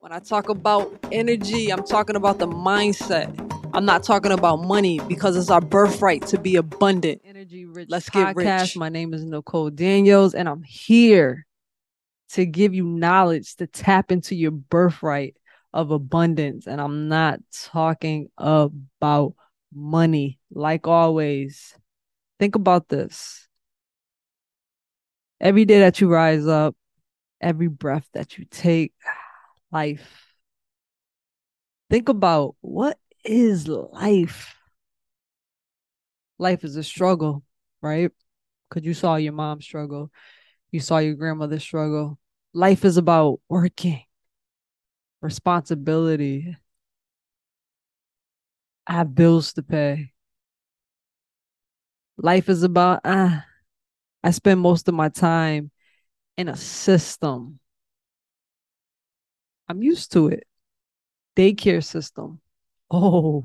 When I talk about energy, I'm talking about the mindset. I'm not talking about money because it's our birthright to be abundant. Energy Rich Let's get rich. My name is Nicole Daniels, and I'm here to give you knowledge to tap into your birthright of abundance. And I'm not talking about money. Like always, think about this. Every day that you rise up, every breath that you take, life. Think about what is life? Life is a struggle, right? Because you saw your mom struggle, you saw your grandmother struggle. Life is about working, responsibility. I have bills to pay. Life is about, ah, I spend most of my time in a system I'm used to it. Daycare system. Oh.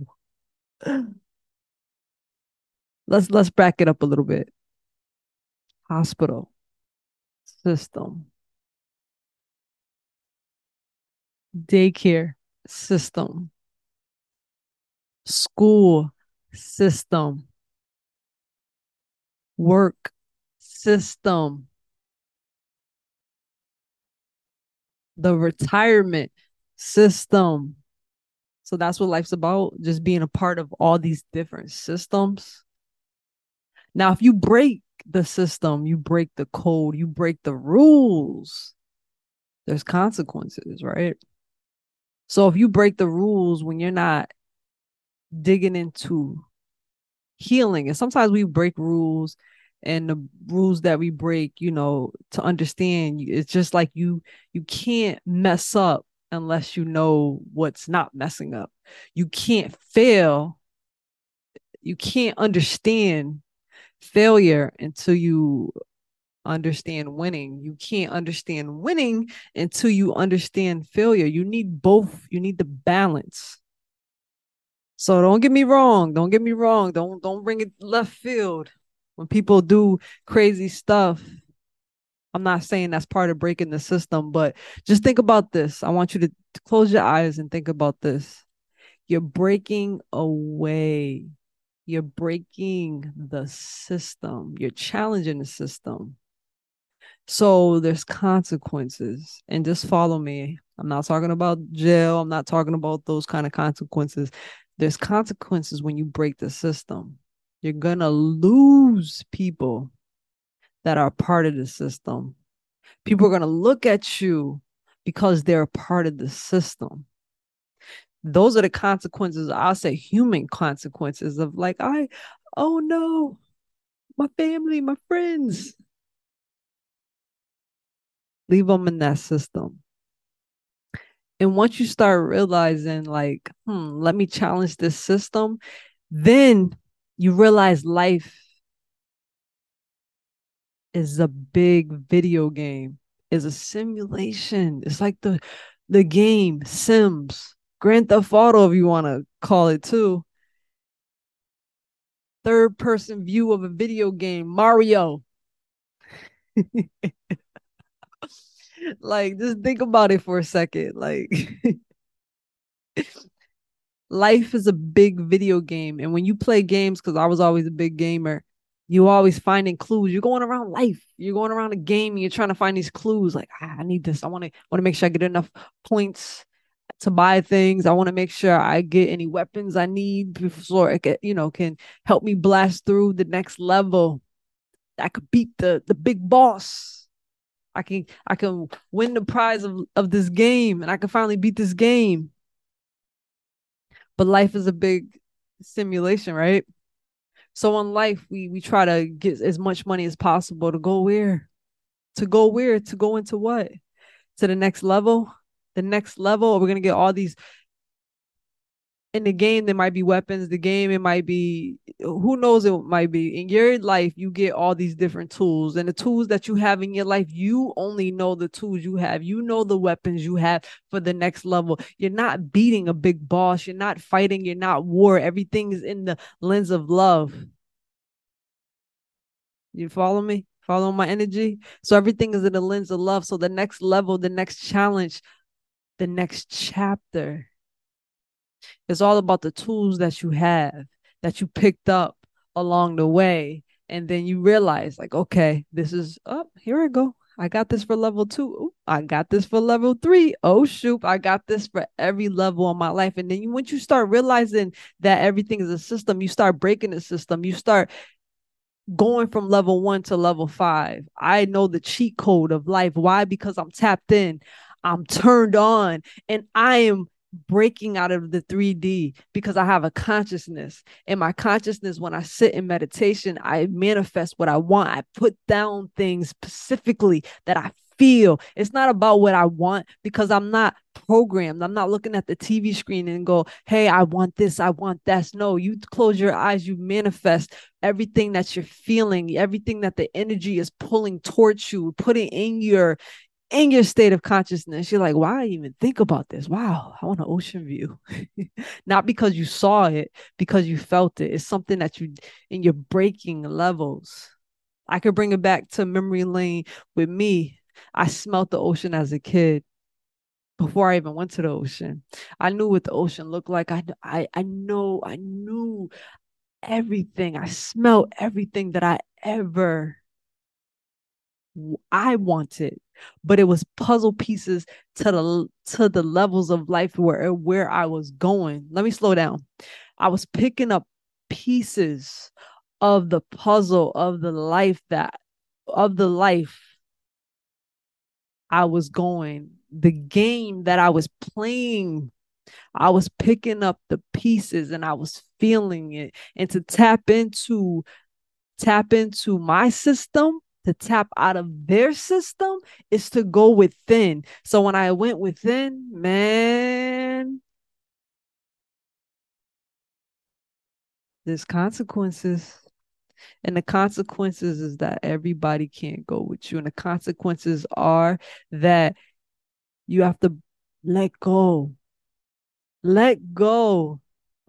let's let's back it up a little bit. Hospital system. Daycare system. School system. Work system. The retirement system. So that's what life's about, just being a part of all these different systems. Now, if you break the system, you break the code, you break the rules, there's consequences, right? So if you break the rules when you're not digging into healing, and sometimes we break rules and the rules that we break you know to understand it's just like you you can't mess up unless you know what's not messing up. You can't fail you can't understand failure until you understand winning. You can't understand winning until you understand failure. You need both you need the balance. So don't get me wrong don't get me wrong don't don't bring it left field when people do crazy stuff i'm not saying that's part of breaking the system but just think about this. I want you to close your eyes and think about this. You're breaking away. You're breaking the system. You're challenging the system. So there's consequences and just follow me. I'm not talking about jail. I'm not talking about those kind of consequences. There's consequences when you break the system you're going to lose people that are part of the system. People are going to look at you because they're part of the system. Those are the consequences, I'll say human consequences of like, I, oh no, my family, my friends. Leave them in that system. And once you start realizing, like, hmm, let me challenge this system, then you realize life is a big video game. Is a simulation. It's like the the game sims. Grand theft auto if you want to call it too. Third person view of a video game mario. Like just think about it for a second like life is a big video game. And when you play games, because I was always a big gamer, you always finding clues. You're going around life. You're going around a game and you're trying to find these clues. Like, ah, I need this. I want to want to make sure I get enough points to buy things. I want to make sure I get any weapons I need before it can, you know, can help me blast through the next level. I could beat the the big boss. I can I can win the prize of, of this game and I can finally beat this game but life is a big simulation, right? So in life, we we try to get as much money as possible to go where? To go where? To go into what? To the next level? The next level? We're gonna get all these in the game there might be weapons the game it might be who knows it might be. In your life you get all these different tools and the tools that you have in your life you only know the tools you have. You know the weapons you have for the next level. You're not beating a big boss. You're not fighting. You're not war. Everything is in the lens of love. You follow me? Follow my energy? So everything is in the lens of love. So the next level the next challenge the next chapter. It's all about the tools that you have, that you picked up along the way. And then you realize, like, okay, this is up. Oh, here I go. I got this for level two. Ooh, I got this for level three. Oh shoot, I got this for every level of my life. And then you, once you start realizing that everything is a system, you start breaking the system. You start going from level one to level five. I know the cheat code of life. Why? Because I'm tapped in, I'm turned on, and I am breaking out of the 3D because I have a consciousness. And my consciousness, when I sit in meditation, I manifest what I want. I put down things specifically that I feel. It's not about what I want because I'm not programmed. I'm not looking at the TV screen and go, hey, I want this, I want that. No, you close your eyes, you manifest everything that you're feeling, everything that the energy is pulling towards you, put it in your in your state of consciousness, you're like, why even think about this? Wow, I want an ocean view. Not because you saw it, because you felt it. It's something that you in your breaking levels. I could bring it back to memory lane with me. I smelt the ocean as a kid before I even went to the ocean. I knew what the ocean looked like. I I I know I knew everything. I smelled everything that I ever I wanted, but it was puzzle pieces to the to the levels of life where uh, where I was going. Let me slow down. I was picking up pieces of the puzzle of the life that of the life I was going, the game that I was playing. I was picking up the pieces and I was feeling it. And to tap into tap into my system to tap out of their system is to go within. So when I went within, man, there's consequences. And the consequences is that everybody can't go with you. And the consequences are that you have to let go. Let go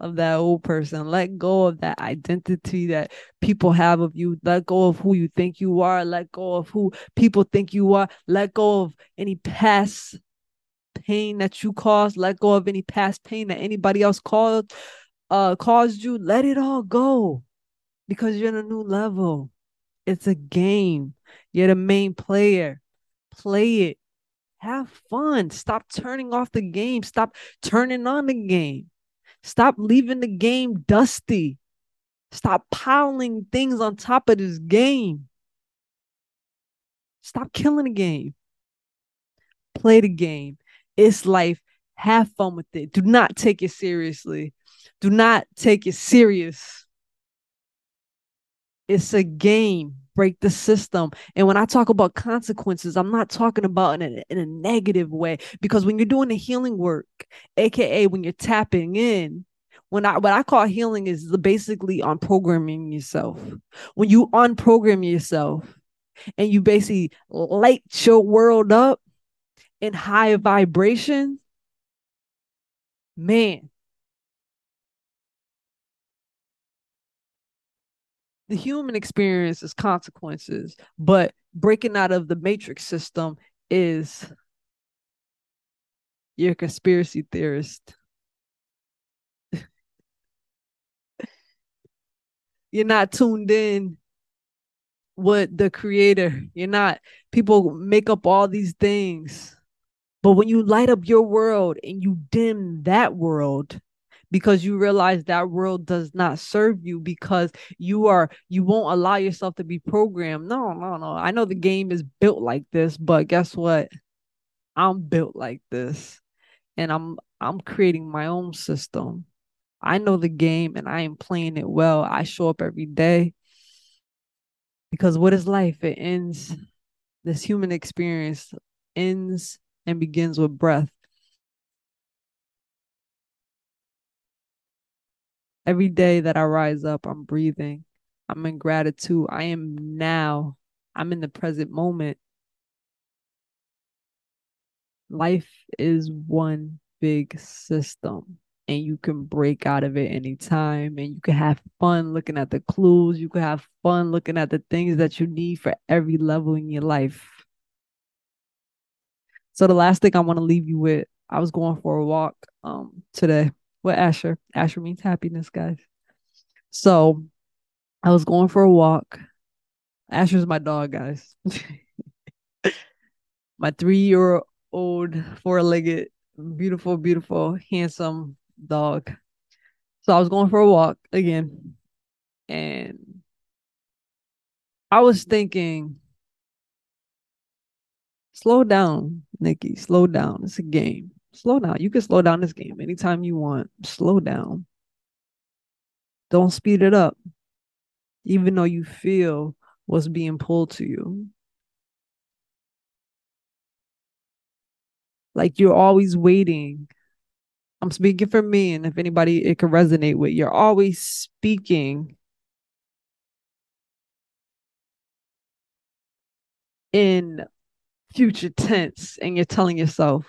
of that old person. Let go of that identity that people have of you. Let go of who you think you are. Let go of who people think you are. Let go of any past pain that you caused. Let go of any past pain that anybody else caused uh caused you. Let it all go. Because you're in a new level. It's a game. You're the main player. Play it. Have fun. Stop turning off the game. Stop turning on the game. Stop leaving the game dusty. Stop piling things on top of this game. Stop killing the game. Play the game. It's life. Have fun with it. Do not take it seriously. Do not take it serious. It's a game break the system. And when I talk about consequences, I'm not talking about in a, in a negative way because when you're doing the healing work, aka when you're tapping in, when I what I call healing is basically unprogramming yourself. When you unprogram yourself and you basically light your world up in high vibration, man, the human experience is consequences, but breaking out of the matrix system is you're a conspiracy theorist. you're not tuned in with the creator. You're not people make up all these things. But when you light up your world and you dim that world, because you realize that world does not serve you because you are you won't allow yourself to be programmed. No, no, no. I know the game is built like this, but guess what? I'm built like this. And I'm I'm creating my own system. I know the game and I am playing it well. I show up every day. Because what is life? It ends this human experience ends and begins with breath. Every day that I rise up, I'm breathing. I'm in gratitude. I am now. I'm in the present moment. Life is one big system and you can break out of it anytime and you can have fun looking at the clues. You can have fun looking at the things that you need for every level in your life. So the last thing I want to leave you with I was going for a walk um today with Asher. Asher means happiness, guys. So I was going for a walk. Asher's my dog, guys. my three year old, four legged, beautiful, beautiful, handsome dog. So I was going for a walk again. And I was thinking, slow down, Nikki. Slow down. It's a game. Slow down. You can slow down this game anytime you want. Slow down. Don't speed it up, even though you feel what's being pulled to you. Like you're always waiting. I'm speaking for me, and if anybody it can resonate with, you're always speaking in future tense, and you're telling yourself,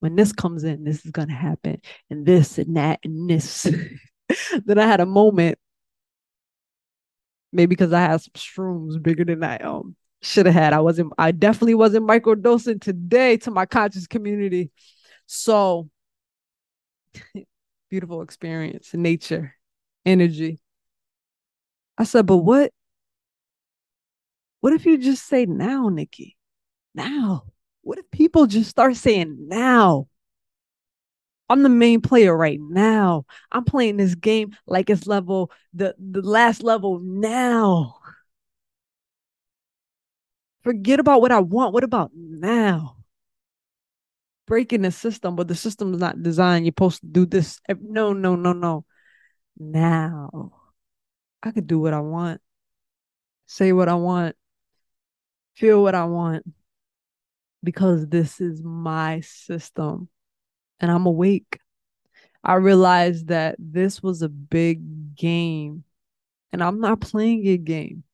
when this comes in, this is gonna happen, and this and that and this. then I had a moment, maybe because I had some shrooms bigger than I um should have had. I wasn't, I definitely wasn't microdosing today to my conscious community. So beautiful experience, nature, energy. I said, but what what if you just say now, Nikki? Now. What if people just start saying now? I'm the main player right now. I'm playing this game like it's level the the last level now. Forget about what I want. What about now? Breaking the system, but the system's not designed. You're supposed to do this. No, no, no, no. Now, I could do what I want, say what I want, feel what I want, because this is my system and I'm awake. I realized that this was a big game and I'm not playing a game.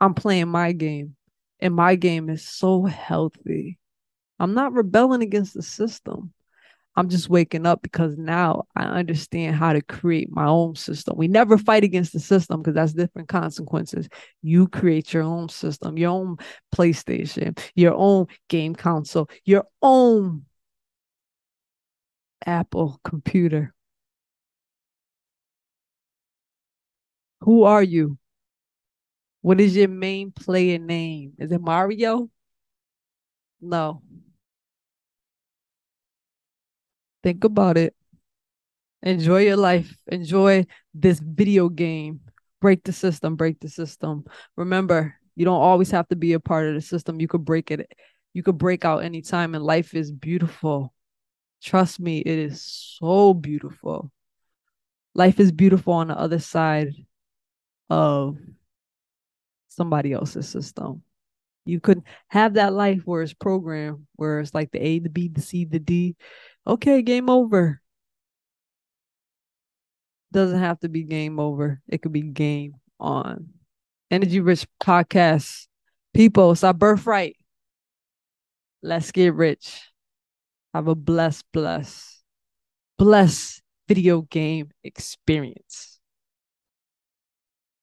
I'm playing my game and my game is so healthy. I'm not rebelling against the system. I'm just waking up because now I understand how to create my own system. We never fight against the system because that's different consequences. You create your own system, your own PlayStation, your own game console, your own Apple computer. Who are you? What is your main player name? Is it Mario? No. Think about it. Enjoy your life. Enjoy this video game. Break the system. Break the system. Remember, you don't always have to be a part of the system. You could break it. You could break out anytime, and life is beautiful. Trust me, it is so beautiful. Life is beautiful on the other side of somebody else's system. You could have that life where it's programmed, where it's like the A, the B, the C, the D. Okay, game over. Doesn't have to be game over. It could be game on. Energy Rich Podcast. People, it's our birthright. Let's get rich. Have a blessed, blessed, blessed video game experience.